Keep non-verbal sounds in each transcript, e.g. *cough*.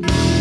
Thank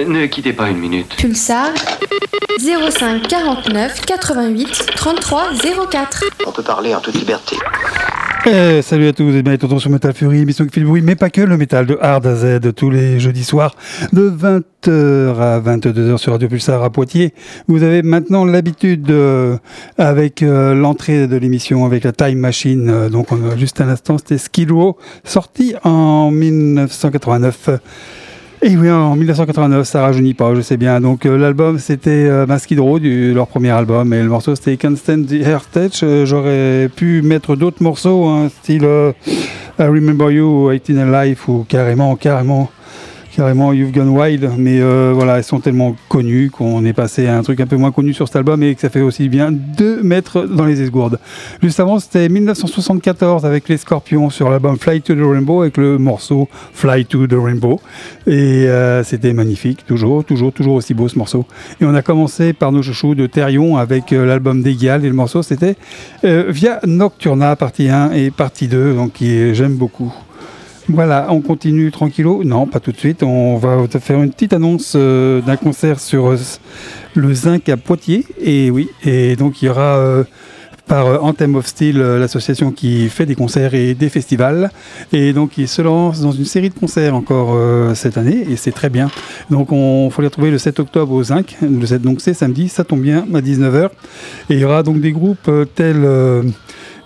Euh, ne quittez pas une minute. Pulsar 05 49 88 33 04. On peut parler en toute liberté. Eh, salut à tous, et bien tonton sur Metal Fury, émission qui fait du bruit, mais pas que le métal de Hard à Z tous les jeudis soirs de 20h à 22h sur Radio Pulsar à Poitiers. Vous avez maintenant l'habitude euh, avec euh, l'entrée de l'émission avec la Time Machine. Euh, donc on a juste un instant, c'était Skid Row, sorti en 1989. Et oui, en 1989, ça rajeunit pas, je sais bien. Donc euh, l'album, c'était euh, ben, Skid Row, du, leur premier album, et le morceau, c'était Can't Stand the Heritage. Euh, J'aurais pu mettre d'autres morceaux, hein, style euh, I Remember You, 18 Alive, ou carrément, carrément, carrément You've Gone Wild. Mais euh, voilà, elles sont tellement connues qu'on est passé à un truc un peu moins connu sur cet album, et que ça fait aussi bien de mettre dans les esgourdes. Juste avant, c'était 1974 avec les Scorpions sur l'album Fly to the Rainbow, avec le morceau Fly to the Rainbow. Et euh, c'était magnifique, toujours, toujours, toujours aussi beau ce morceau. Et on a commencé par nos chouchous de Therion avec euh, l'album d'Egal et le morceau c'était Via Nocturna, partie 1 et partie 2, donc j'aime beaucoup. Voilà, on continue tranquillo. Non, pas tout de suite. On va faire une petite annonce euh, d'un concert sur euh, le Zinc à Poitiers. Et oui, et donc il y aura euh, par Anthem of Steel, l'association qui fait des concerts et des festivals. Et donc il se lance dans une série de concerts encore cette année et c'est très bien. Donc on faut les retrouver le 7 octobre au Zinc. Le 7, donc c'est samedi, ça tombe bien à 19h. Et il y aura donc des groupes tels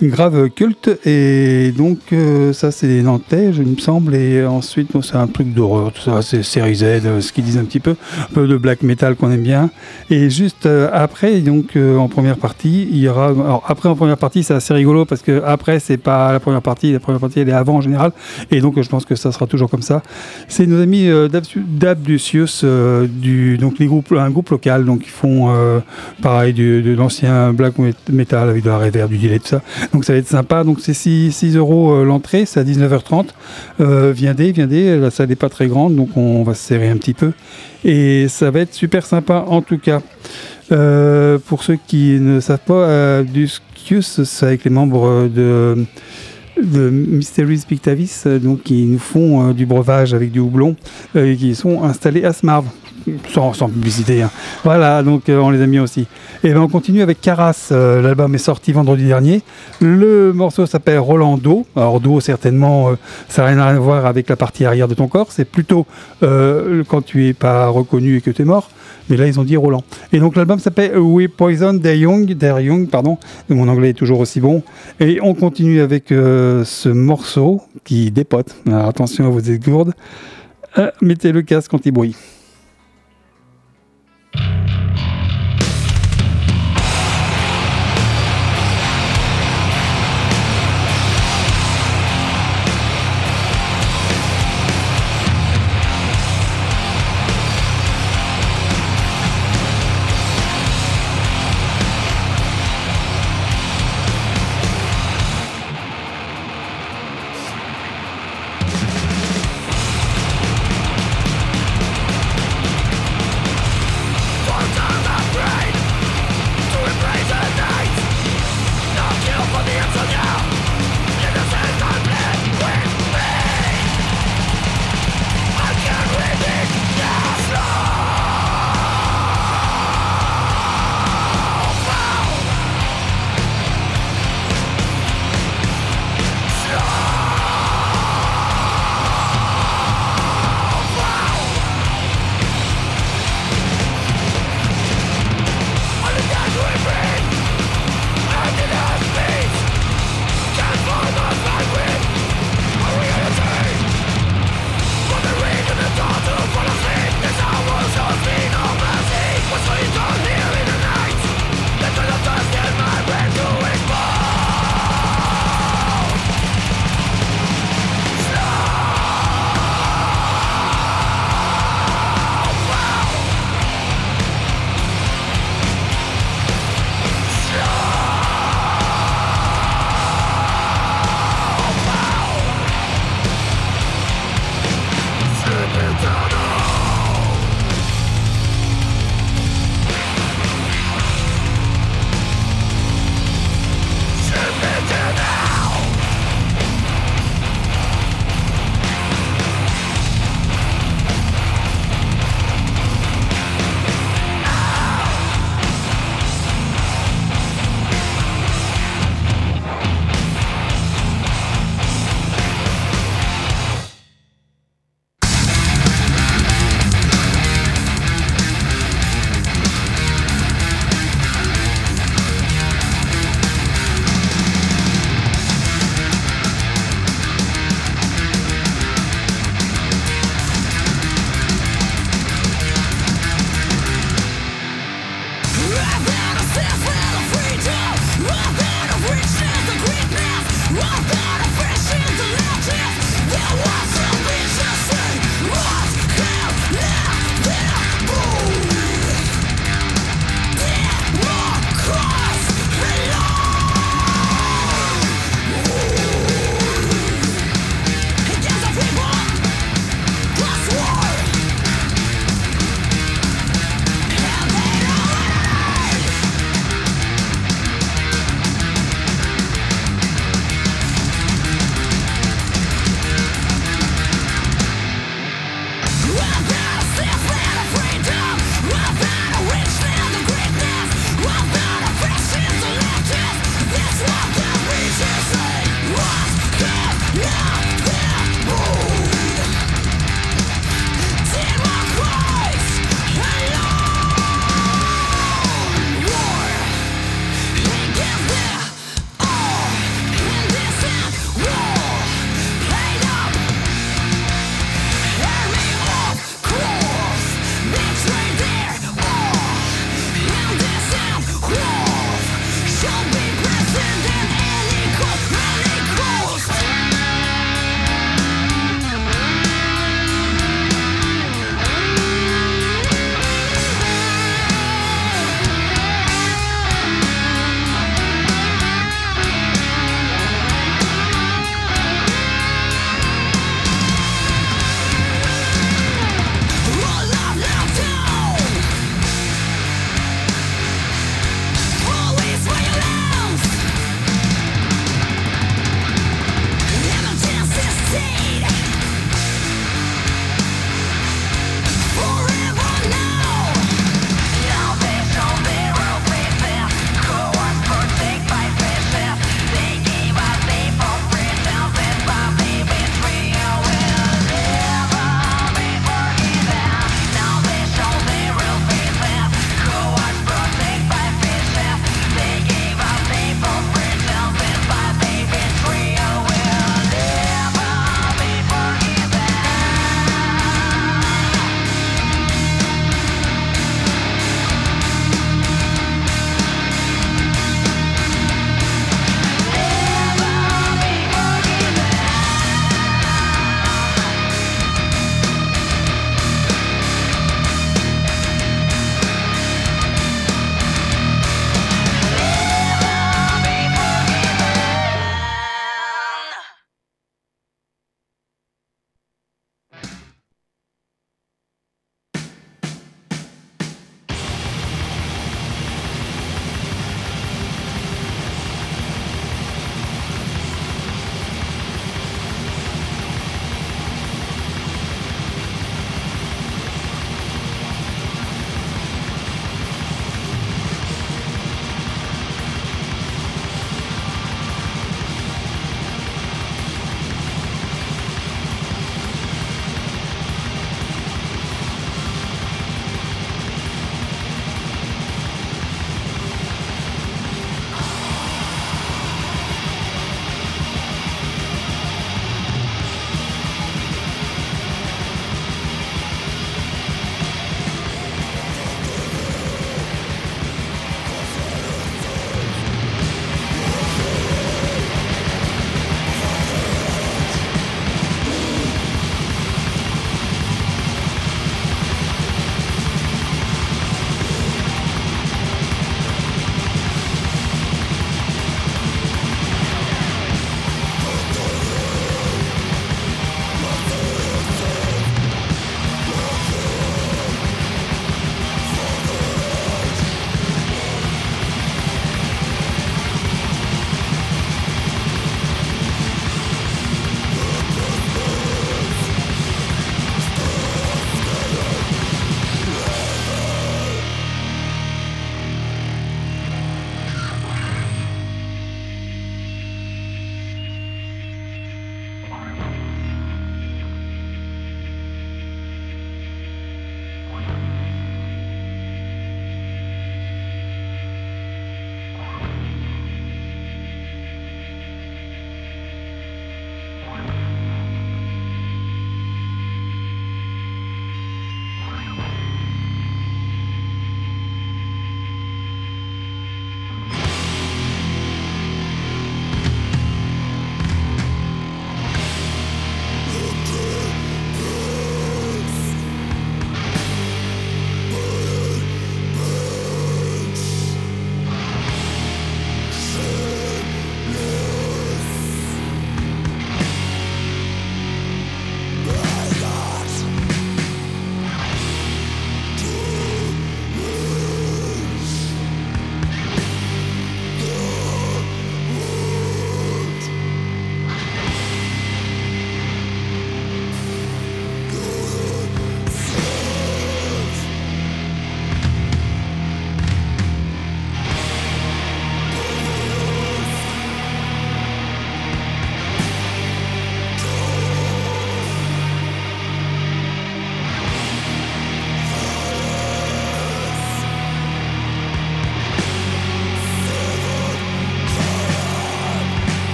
Grave Culte et donc euh, ça c'est des Nantais, je me semble. Et ensuite bon, c'est un truc d'horreur, tout ça, c'est série Z, euh, ce qu'ils disent un petit peu, un peu de black metal qu'on aime bien. Et juste euh, après, donc en première partie, il y aura. Alors après en première partie, c'est assez rigolo parce que après c'est pas la première partie, la première partie elle est avant en général. Et donc je pense que ça sera toujours comme ça. C'est nos amis d'Abducius, du un groupe local, donc ils font pareil de l'ancien black metal avec de la reverb, du delay, tout ça. Donc ça va être sympa. Donc c'est 6, 6 euros euh, l'entrée, c'est à 19h30. Euh, viendez, viendez. La salle n'est pas très grande, donc on va se serrer un petit peu. Et ça va être super sympa en tout cas. Euh, pour ceux qui ne savent pas, euh, Duscius, c'est avec les membres de de Mysteries Pictavis, euh, donc qui nous font euh, du breuvage avec du houblon, euh, et qui sont installés à Smarv. Sans, publicité. hein. Voilà, donc euh, on les a mis aussi. Et ben on continue avec Caras. euh, L'album est sorti vendredi dernier. Le morceau s'appelle Rolando. Alors Do, certainement, euh, ça n'a rien à voir avec la partie arrière de ton corps. C'est plutôt quand tu es pas reconnu et que tu es mort. Mais là, ils ont dit Roland. Et donc l'album s'appelle We Poison Der Young, Der Young, pardon. Mon anglais est toujours aussi bon. Et on continue avec ce morceau qui dépote. Alors, attention à vos esgourdes. Euh, mettez le casque anti-bruit.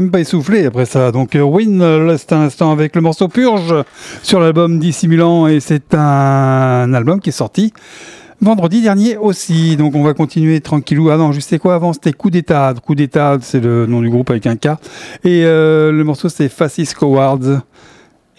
Même pas essoufflé après ça. Donc euh, Win, euh, là c'est un instant avec le morceau Purge sur l'album Dissimulant et c'est un album qui est sorti vendredi dernier aussi. Donc on va continuer tranquillou. Ah non, je sais quoi avant, c'était Coup d'état. Coup d'état, c'est le nom du groupe avec un K. Et euh, le morceau c'est Fascist Cowards.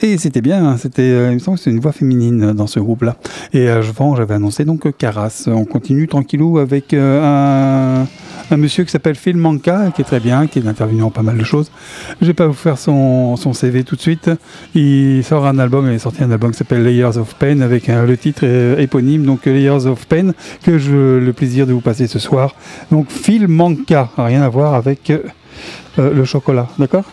Et c'était bien, hein, c'était, euh, il me semble que c'est une voix féminine euh, dans ce groupe-là. Et euh, je j'avais annoncé donc Caras. On continue tranquillou avec un, monsieur qui s'appelle Phil Manca, qui est très bien, qui est intervenu en pas mal de choses. Je vais pas vous faire son, CV tout de suite. Il sort un album, il est sorti un album qui s'appelle Layers of Pain avec le titre éponyme, donc Layers of Pain, que j'ai le plaisir de vous passer ce soir. Donc Phil Manca, rien à voir avec le chocolat, d'accord?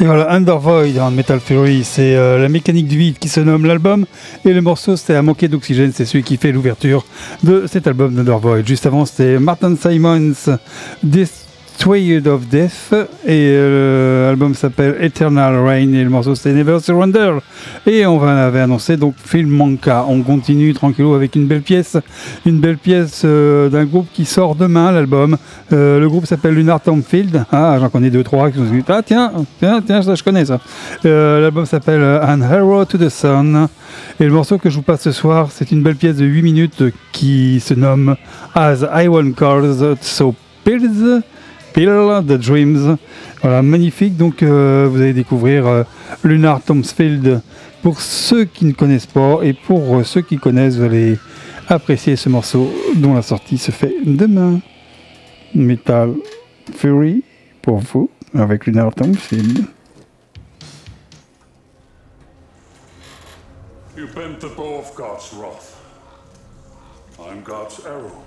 Et voilà, Under Void en Metal Fury, c'est euh, la mécanique du vide qui se nomme l'album. Et le morceau, c'était à manquer d'oxygène, c'est celui qui fait l'ouverture de cet album d'Under Void. Juste avant, c'était Martin Simons, Destroyed of Death. Et euh, l'album s'appelle Eternal Rain. Et le morceau, c'était Never Surrender. Et on va- avait annoncé donc Film Manca. On continue tranquillou avec une belle pièce. Une belle pièce euh, d'un groupe qui sort demain, l'album. Euh, le groupe s'appelle Lunar Tomfield. Ah, j'en connais deux, trois qui sont dit Ah, tiens, tiens, tiens, ça, je connais ça. L'album s'appelle An Hero to the Sun. Et le morceau que je vous passe ce soir, c'est une belle pièce de 8 minutes qui se nomme As I Want Cars, So Pills, The Dreams. Voilà, magnifique. Donc, euh, vous allez découvrir euh, Lunar Tomfield pour ceux qui ne connaissent pas. Et pour euh, ceux qui connaissent, vous allez apprécier ce morceau dont la sortie se fait demain. Metal Fury pour vous avec Lunar arrow.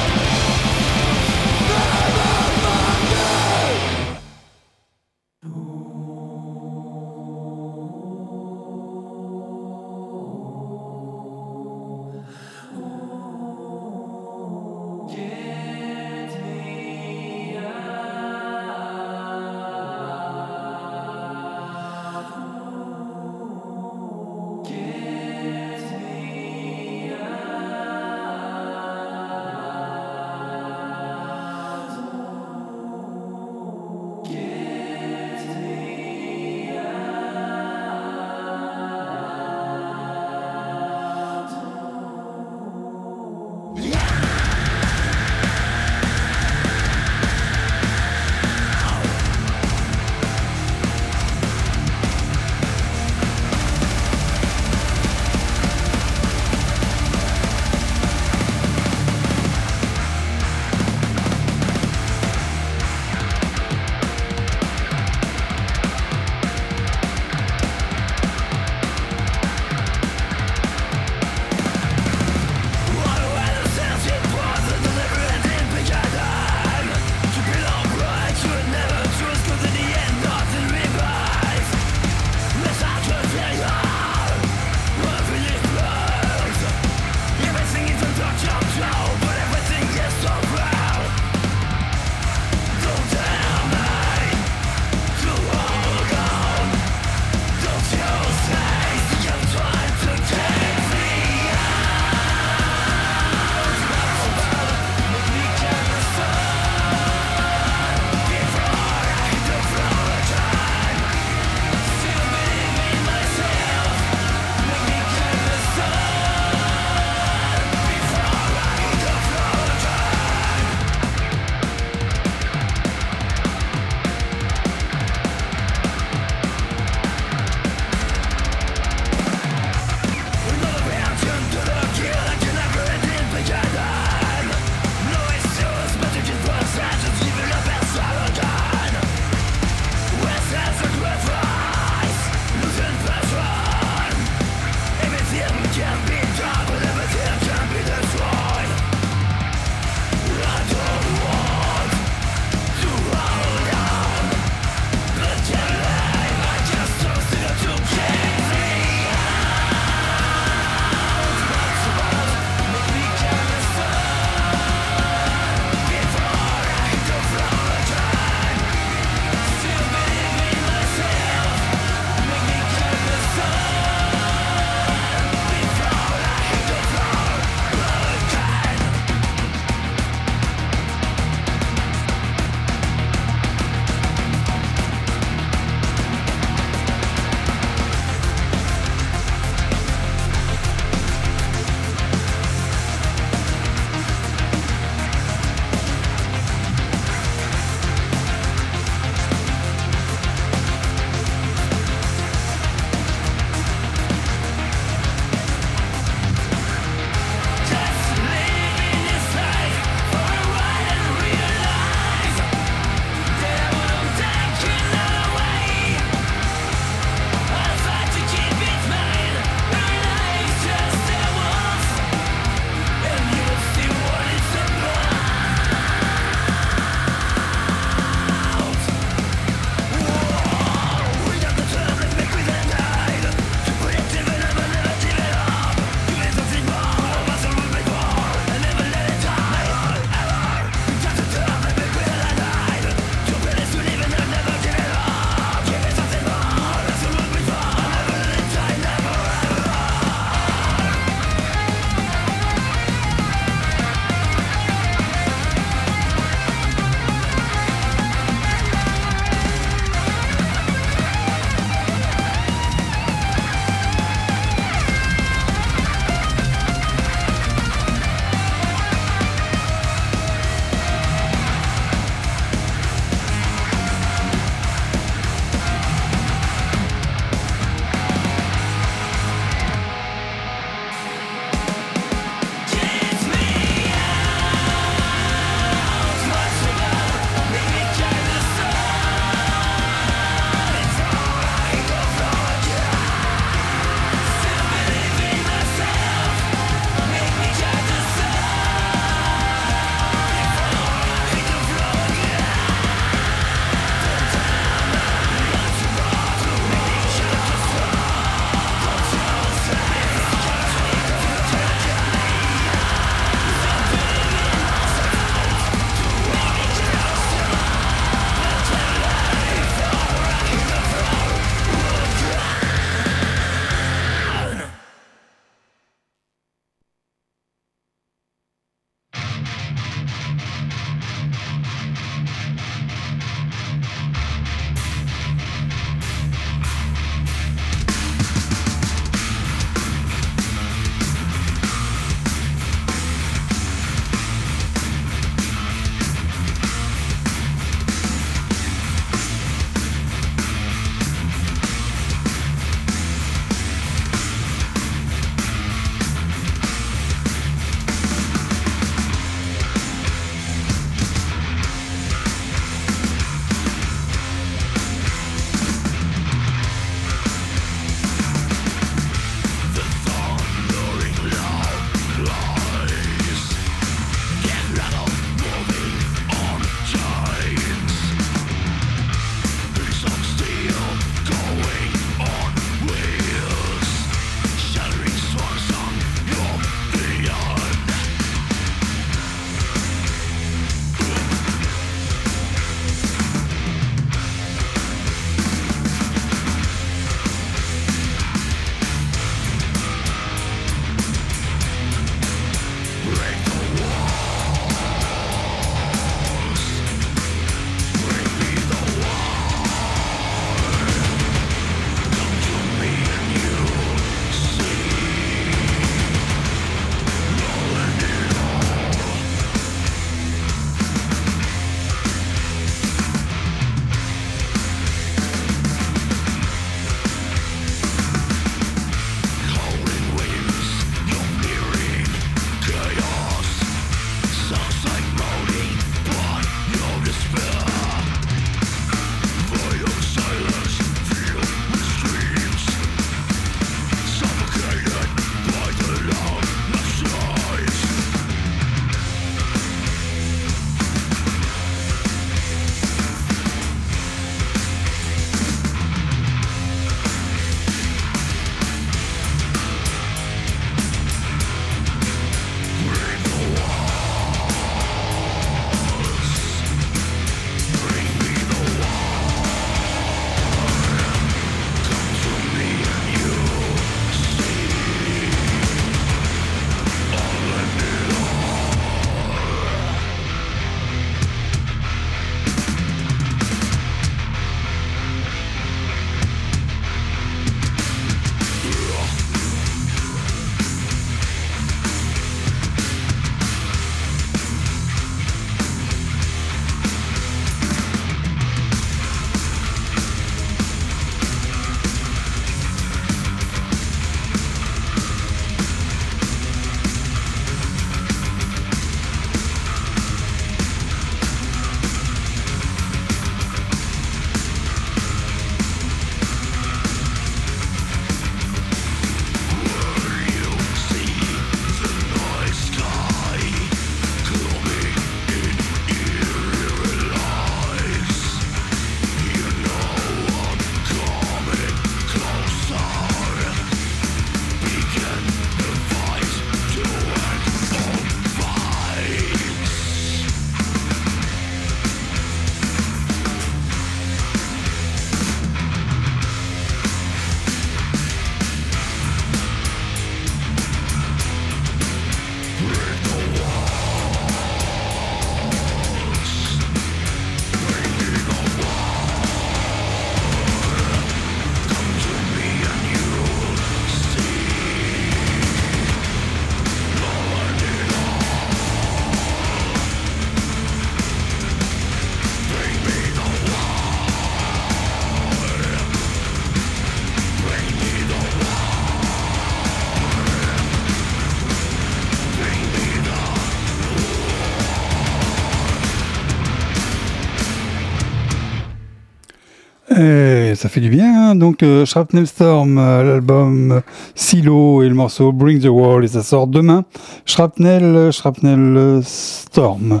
Ça fait du bien. hein. Donc, euh, Shrapnel Storm, euh, l'album euh, Silo et le morceau Bring the Wall, et ça sort demain. Shrapnel, Shrapnel Storm.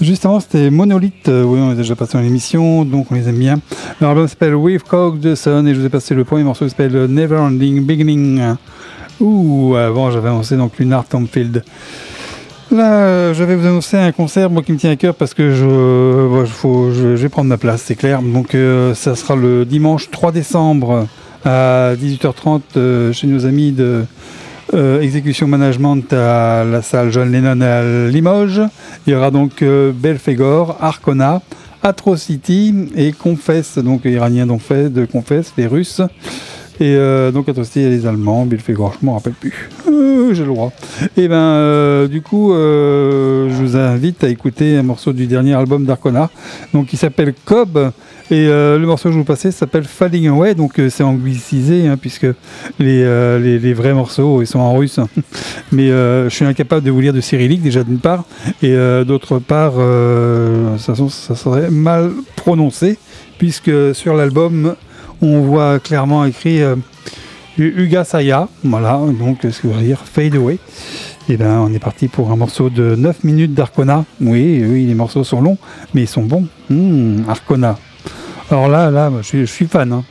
Juste avant, c'était Monolith. oui, on est déjà passé dans l'émission, donc on les aime bien. L'album s'appelle We've Cocked the Sun, et je vous ai passé le premier morceau qui s'appelle Never Ending Beginning. Ouh, avant, j'avais annoncé donc Lunar Tomfield. Là, euh, je vais vous annoncer un concert moi qui me tient à cœur parce que je, faut, je, vais prendre ma place, c'est clair. Donc, euh, ça sera le dimanche 3 décembre à 18h30 euh, chez nos amis de Exécution Management à la salle John Lennon à Limoges. Il y aura donc Belphégor, Arcona, Atrocity et Confess, donc iranien donc fait de Confess, les Russes. Et euh, donc Atrocity, il y a les Allemands, Belphégor, je m'en rappelle plus. Euh, J'ai le droit. Et ben euh, du coup, euh, je vous invite à écouter un morceau du dernier album d'Arcona, donc qui s'appelle Cobb. Et le morceau que je vous passais s'appelle Falling Away, donc c'est anglicisé, hein, puisque les, les, vrais morceaux ils sont en russe. *laughs* Mais je suis incapable de vous lire de cyrillique déjà d'une part, et d'autre part, ça serait mal prononcé, puisque sur l'album on voit clairement écrit euh, Uga Saya, voilà, donc ce que veut dire Fade Away. Et ben on est parti pour un morceau de 9 minutes d'Arcona. Oui, oui, les morceaux sont longs, mais ils sont bons. Hmm, Arcona. Alors là, là, je je suis fan. hein.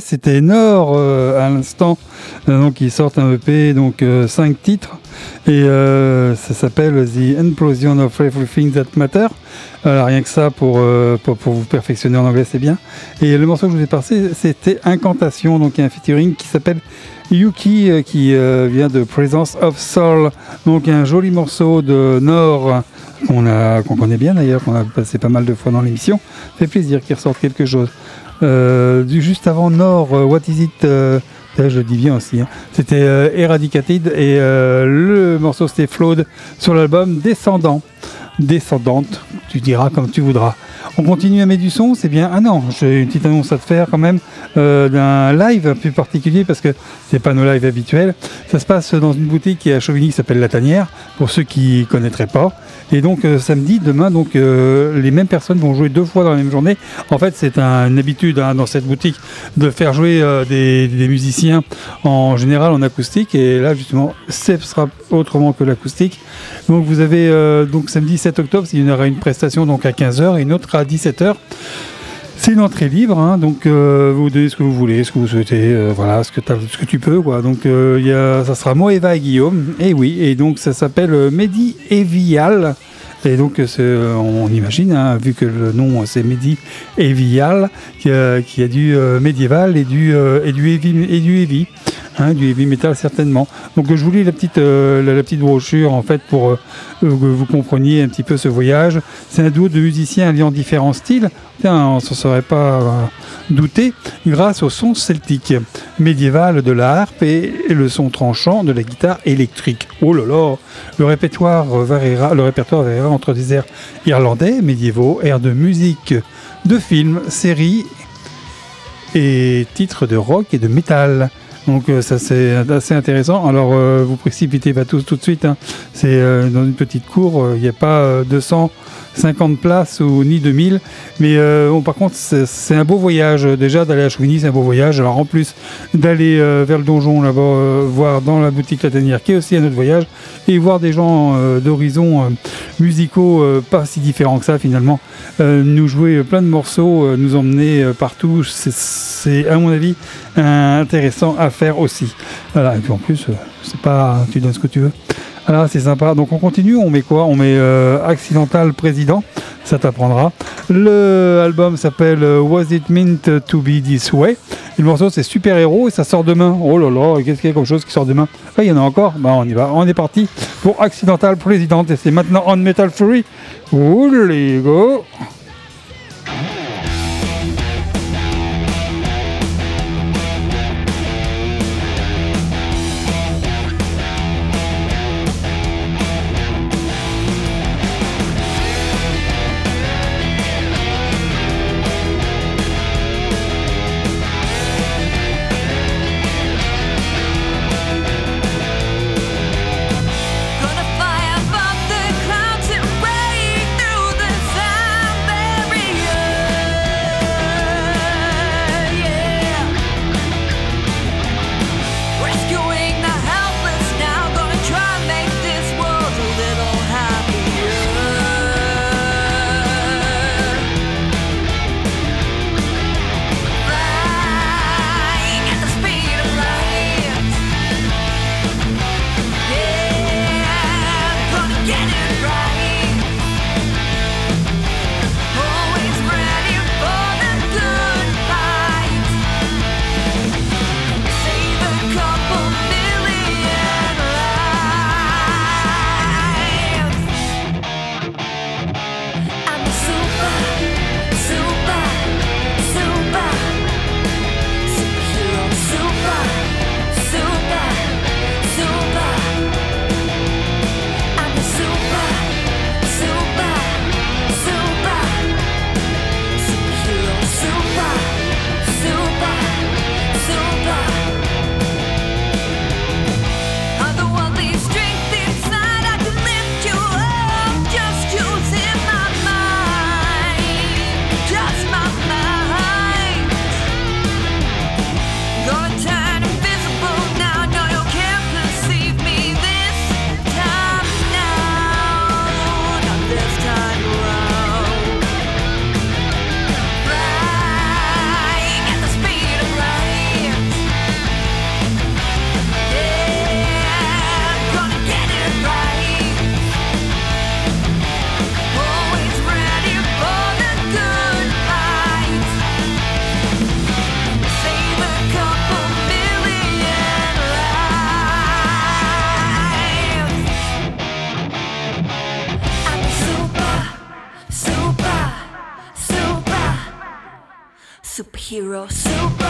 C'était Nord euh, à l'instant, euh, donc ils sortent un EP, donc 5 titres. Et euh, ça s'appelle The Implosion of Everything That Matter. Alors, rien que ça pour, euh, pour, vous perfectionner en anglais, c'est bien. Et le morceau que je vous ai passé, c'était Incantation, donc un featuring qui s'appelle Yuki, euh, qui euh, vient de Presence of Soul. Donc un joli morceau de Nord qu'on connaît bien d'ailleurs, qu'on a passé pas mal de fois dans l'émission. fait plaisir qu'il ressorte quelque chose. Euh, juste avant Nord, euh, What Is It euh, je dis bien aussi. hein. C'était euh, Eradicated et le morceau c'était Flawed sur l'album Descendant. Descendante, tu diras comme tu voudras. On continue à mettre du son, c'est bien. Ah non, j'ai une petite annonce à te faire quand même d'un live un peu particulier parce que c'est pas nos lives habituels. Ça se passe dans une boutique qui est à Chauvigny qui s'appelle La Tanière, pour ceux qui connaîtraient pas. Et donc euh, samedi, demain, donc euh, les mêmes personnes vont jouer deux fois dans la même journée. En fait, c'est un- une habitude hein, dans cette boutique de faire jouer euh, des, musiciens en général en acoustique. Et là, justement, ce sera autrement que l'acoustique. Donc vous avez donc samedi 7 octobre, il y aura une prestation donc à 15h et une autre à 17h. C'est une entrée libre, hein, donc euh, vous donnez ce que vous voulez, ce que vous souhaitez, euh, voilà, ce que, tu peux, quoi. Donc euh, y a, ça sera Moeva et Guillaume, et oui, et donc ça s'appelle euh, Mehdi Evial. Et donc on imagine, hein, vu que le nom c'est Mehdi Evial, qui a, qui a du médiéval et du, et du. Hein, du heavy metal certainement. Donc je vous lis la petite, euh, brochure en fait pour euh, euh, que vous compreniez un petit peu ce voyage. C'est un duo de musiciens alliant différents styles. Tiens, on s'en serait pas euh, douté grâce au son celtique médiéval de la harpe et le son tranchant de la guitare électrique. Oh là là Le répertoire variera, le répertoire variera entre des airs irlandais, médiévaux, airs de musique, de films, séries et titres de rock et de métal. Donc euh, ça c'est assez intéressant. Alors euh, vous précipitez pas tous tout de suite. Hein. C'est euh, dans une petite cour. Il n'y a pas 200 50 places ou ni 2000. Mais euh, bon, par contre, c'est un beau voyage. Déjà, d'aller à Chauvigny, c'est un beau voyage. Alors, en plus d'aller euh, vers le donjon, là-bas, euh, voir dans la boutique La Dernière, qui est aussi un autre voyage, et voir des gens euh, d'horizons musicaux pas si différents que ça, finalement, nous jouer plein de morceaux, nous emmener partout. C'est, à mon avis, intéressant à faire aussi. Voilà, et puis en plus, c'est pas. Tu donnes ce que tu veux. Voilà, c'est sympa. Donc on continue, on met quoi? On met euh, Accidental Président, ça t'apprendra. Le album s'appelle euh, Was It Meant to Be This Way? Et Le morceau c'est Super Héros et ça sort demain. Oh là là, qu'est-ce qu'il y a comme chose qui sort demain? Ah, il y en a encore? Bah on y va, on est parti pour Accidental Président et c'est maintenant on Metal Fury. Ouh go superhero, super, super,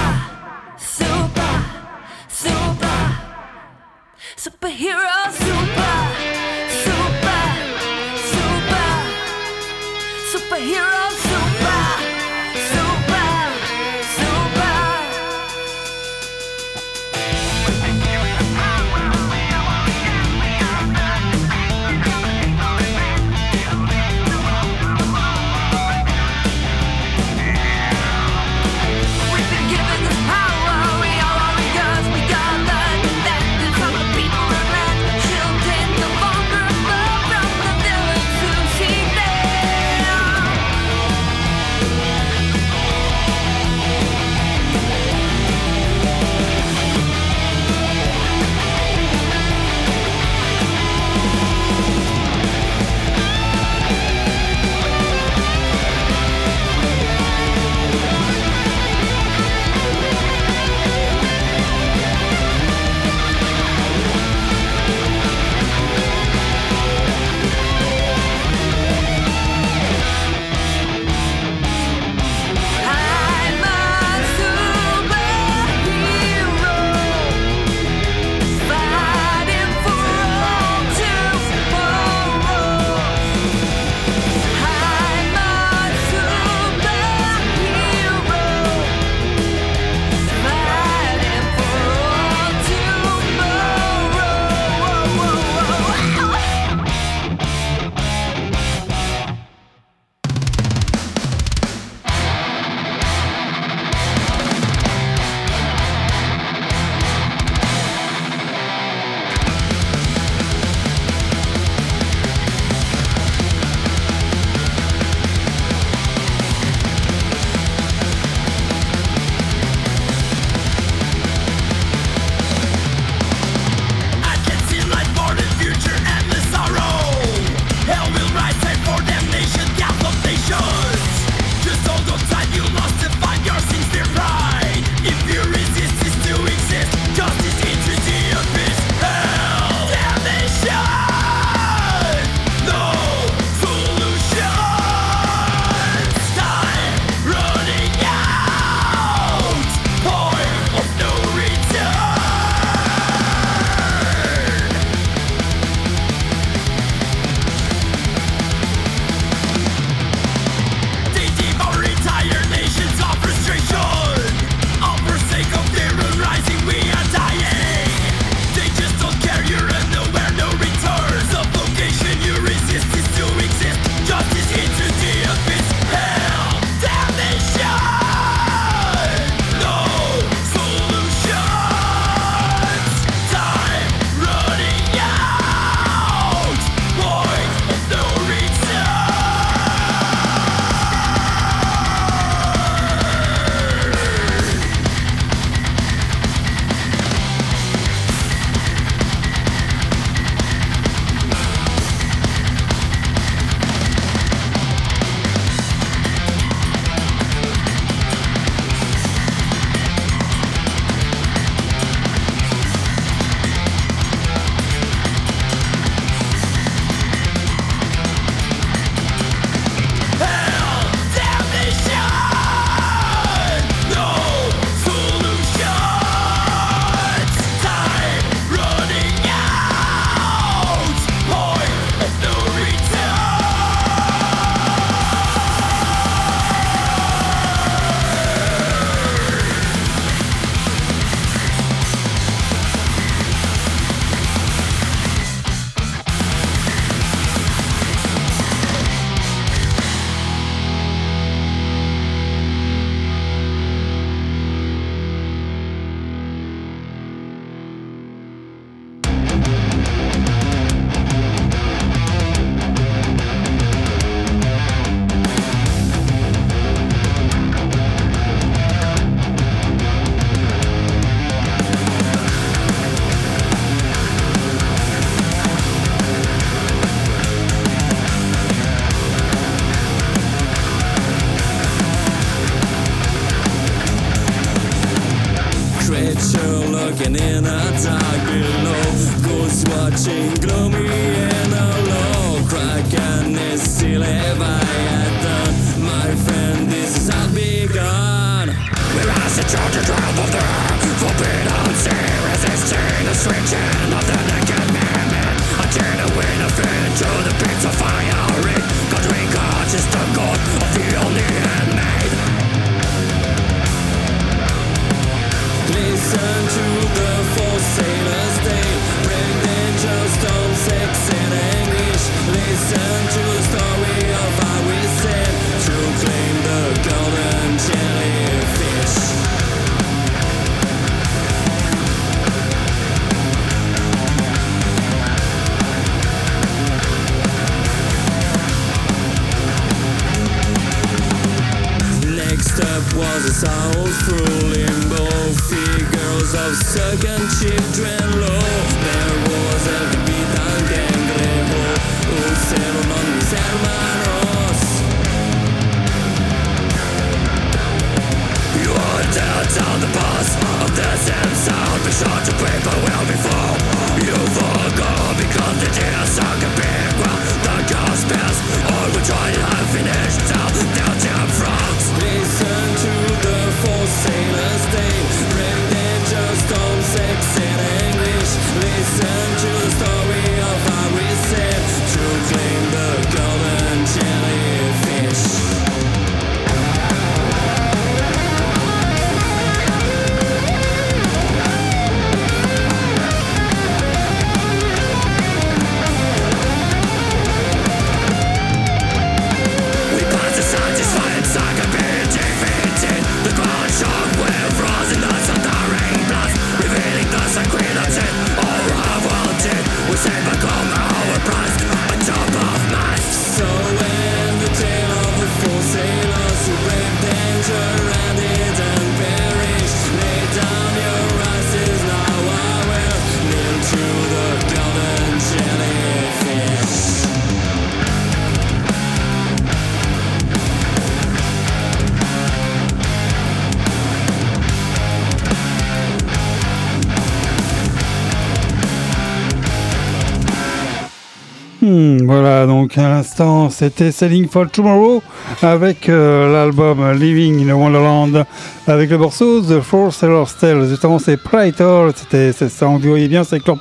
à l'instant, c'était Selling for Tomorrow avec euh, l'album Living in a Wonderland avec le morceau The Four Sailors Tale. Justement, c'est Praetor, c'était, ça, on voyait bien, c'est leur,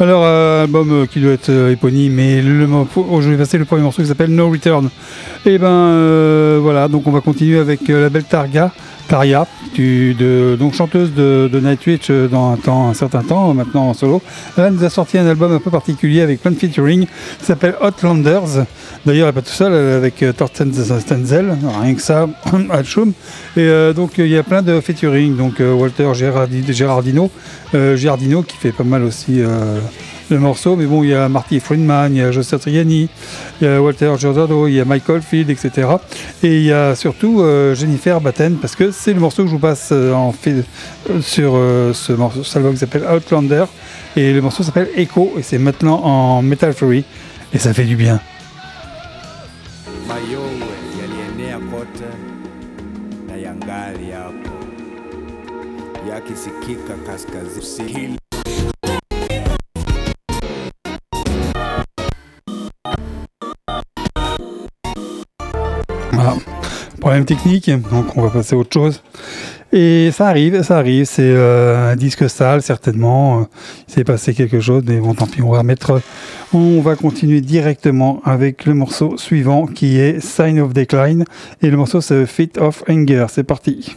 leur euh, album euh, qui doit être euh, éponyme, mais le, oh, je vais passer le premier morceau qui s'appelle No Return. Et ben euh, voilà, donc on va continuer avec la belle Targa. Taria, du- de, donc chanteuse de, de euh, dans un, temps, un certain temps, maintenant en solo. Elle nous a sorti un album un peu particulier avec plein de featuring qui s'appelle Outlanders. D'ailleurs, elle n'est pas tout seule, avec euh, Thorsten Stenzel, rien que ça, *clears throat* Alchum. Et euh, donc, euh, il y a plein de featuring. Donc, euh, Walter Gerardi- Gerardino, euh, qui fait pas mal aussi euh, le morceau. Mais bon, il y a Marty Friedman, il y a Joseph Triani, il y a Walter Giordano, il y a Michael Field, etc. Et il y a surtout euh, Jennifer Batten, parce que c'est le morceau que je vous passe euh, en fil euh, sur ce morceau, cet album qui s'appelle Outlander. Et le morceau s'appelle Echo, et c'est maintenant en Metal Fury. Et ça fait du bien. Problème technique, donc on va passer à autre chose. Et ça arrive, ça arrive, c'est euh, un disque sale certainement, euh, il s'est passé quelque chose, mais bon tant pis, on va mettre, on va continuer directement avec le morceau suivant qui est Sign of Decline, et le morceau c'est Fit of Anger, c'est parti.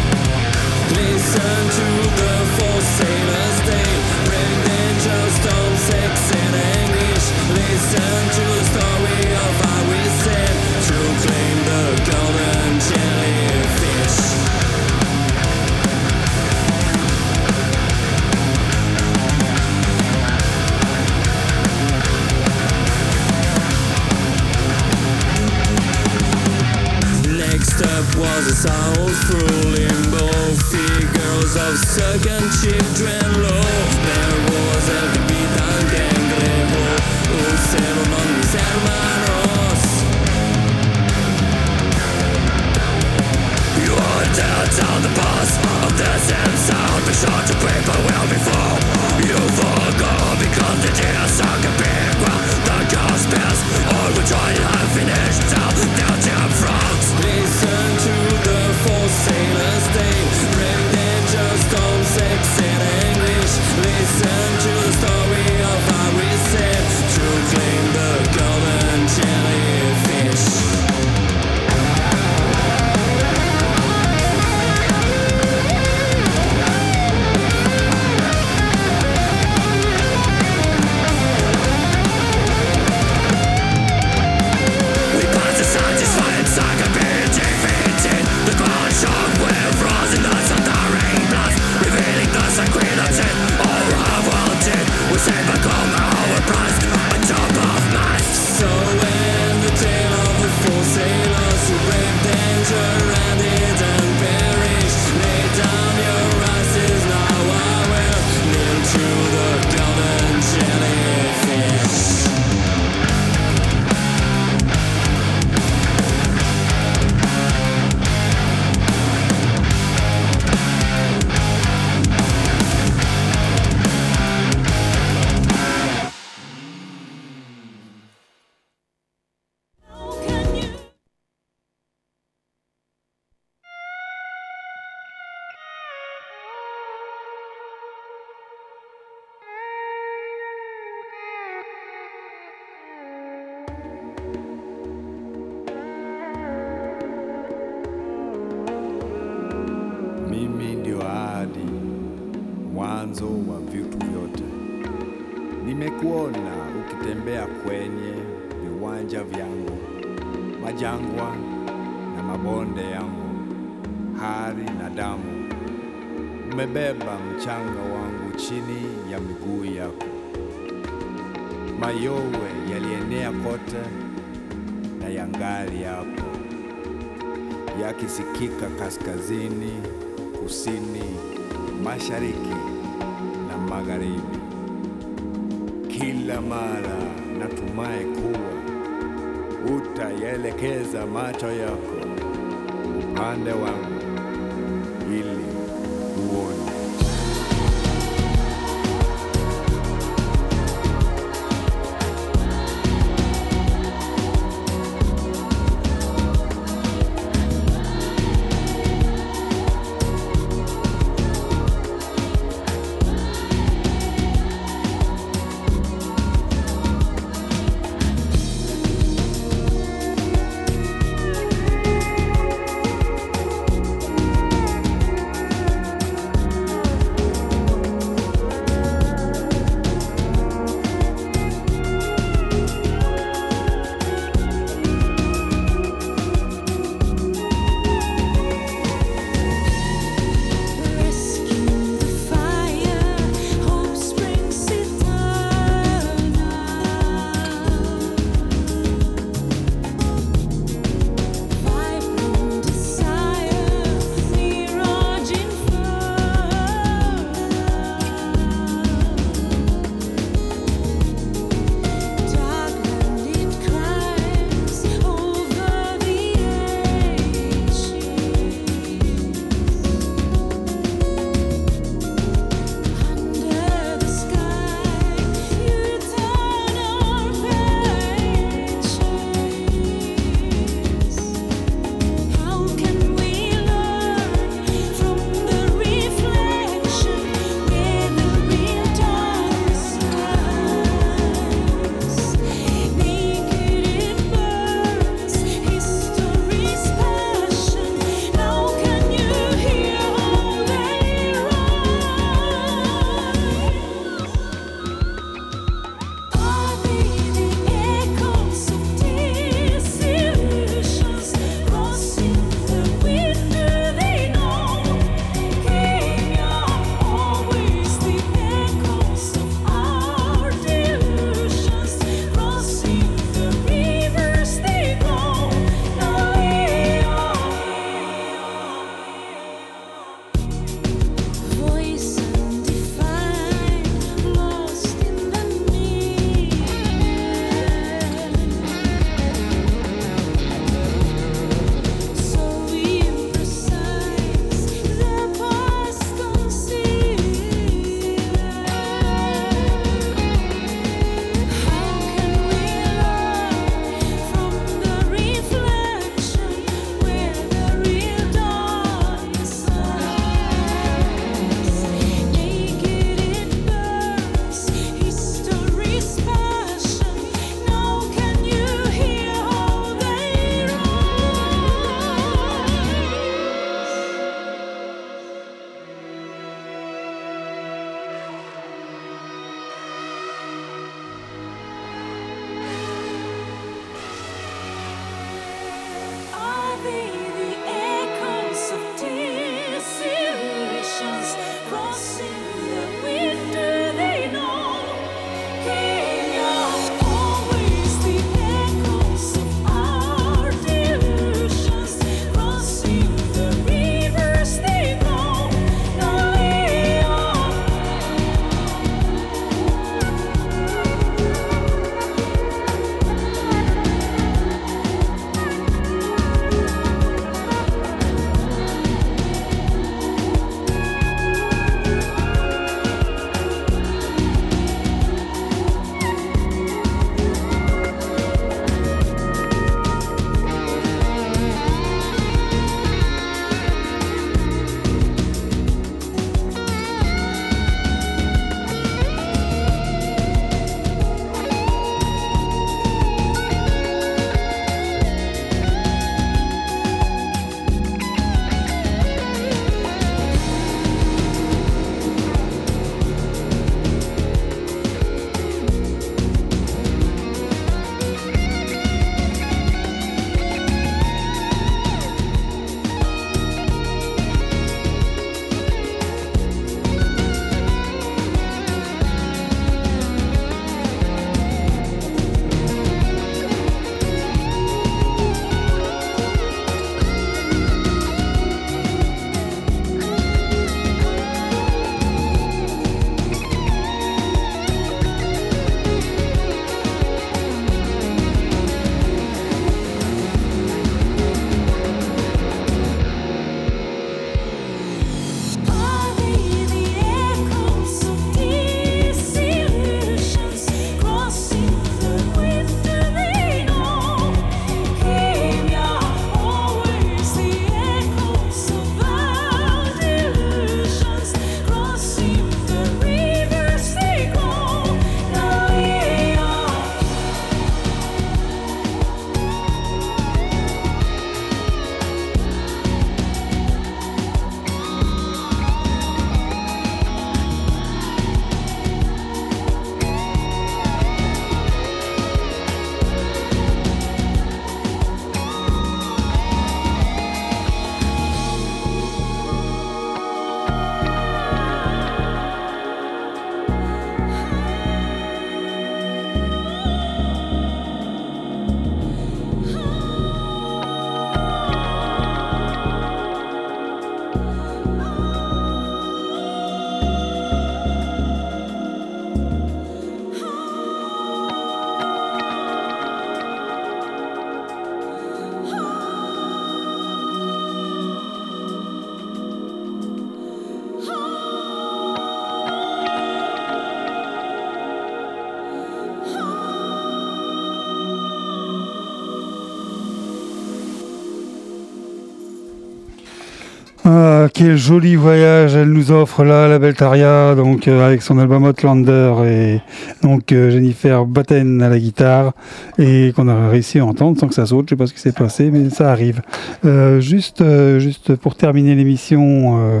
Quel joli voyage elle nous offre là, la belle Taria, donc euh, avec son album Outlander et donc euh, Jennifer Batten à la guitare et qu'on a réussi à entendre sans que ça saute. Je sais pas ce qui s'est passé, mais ça arrive. Euh, juste, juste pour terminer l'émission.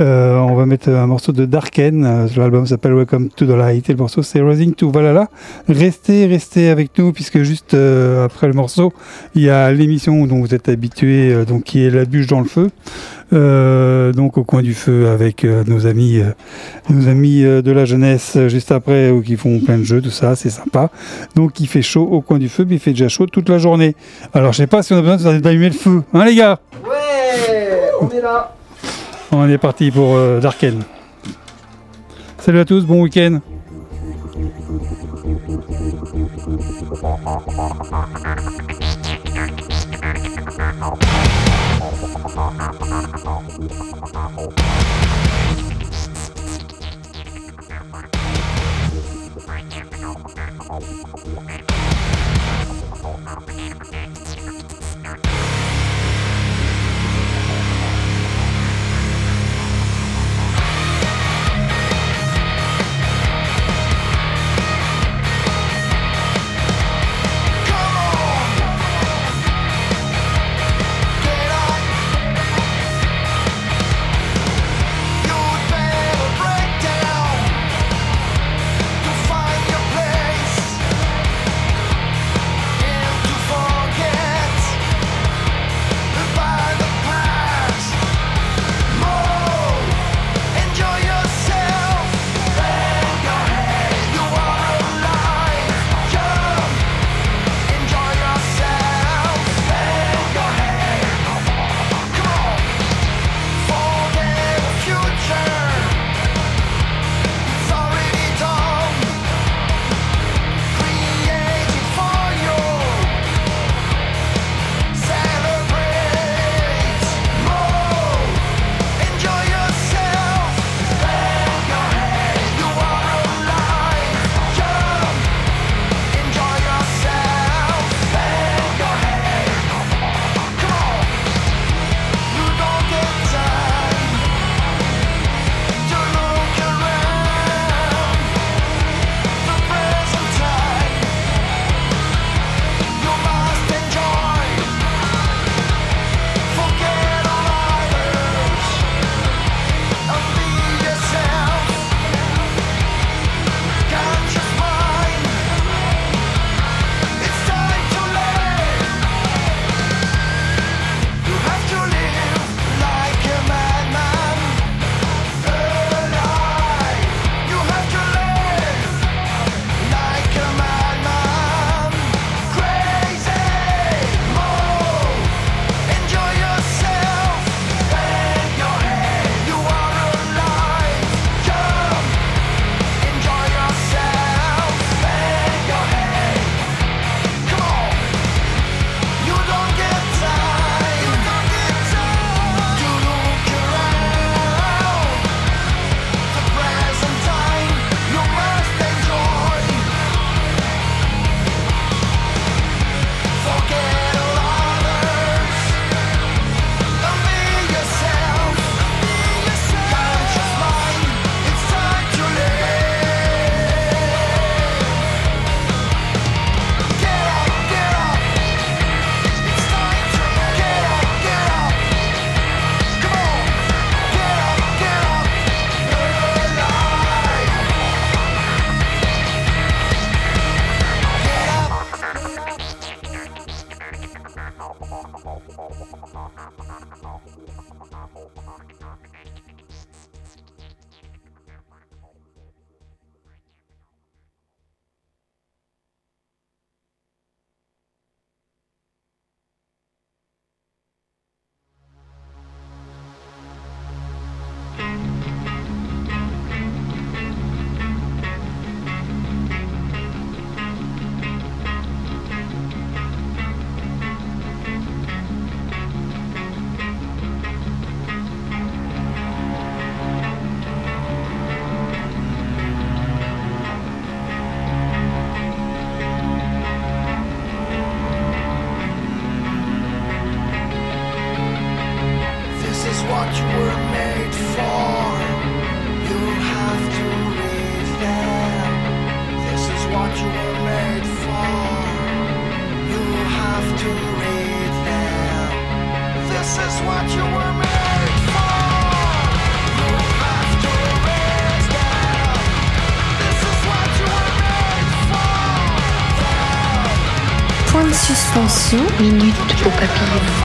Euh, on va mettre un morceau de Darken. Euh, L'album s'appelle Welcome to the Light et le morceau c'est Rising to Valhalla. Restez, restez avec nous puisque juste euh, après le morceau, il y a l'émission dont vous êtes habitués, euh, donc qui est la bûche dans le feu. Donc au coin du feu avec nos amis, nos amis de la jeunesse juste après ou qui font plein de jeux, tout ça, c'est sympa. Donc il fait chaud au coin du feu, puis il fait déjà chaud toute la journée. Alors je sais pas si on a besoin d'allumer le feu, hein les gars? Ouais, on est là. On est parti pour euh, Darken. Salut à tous, bon week-end.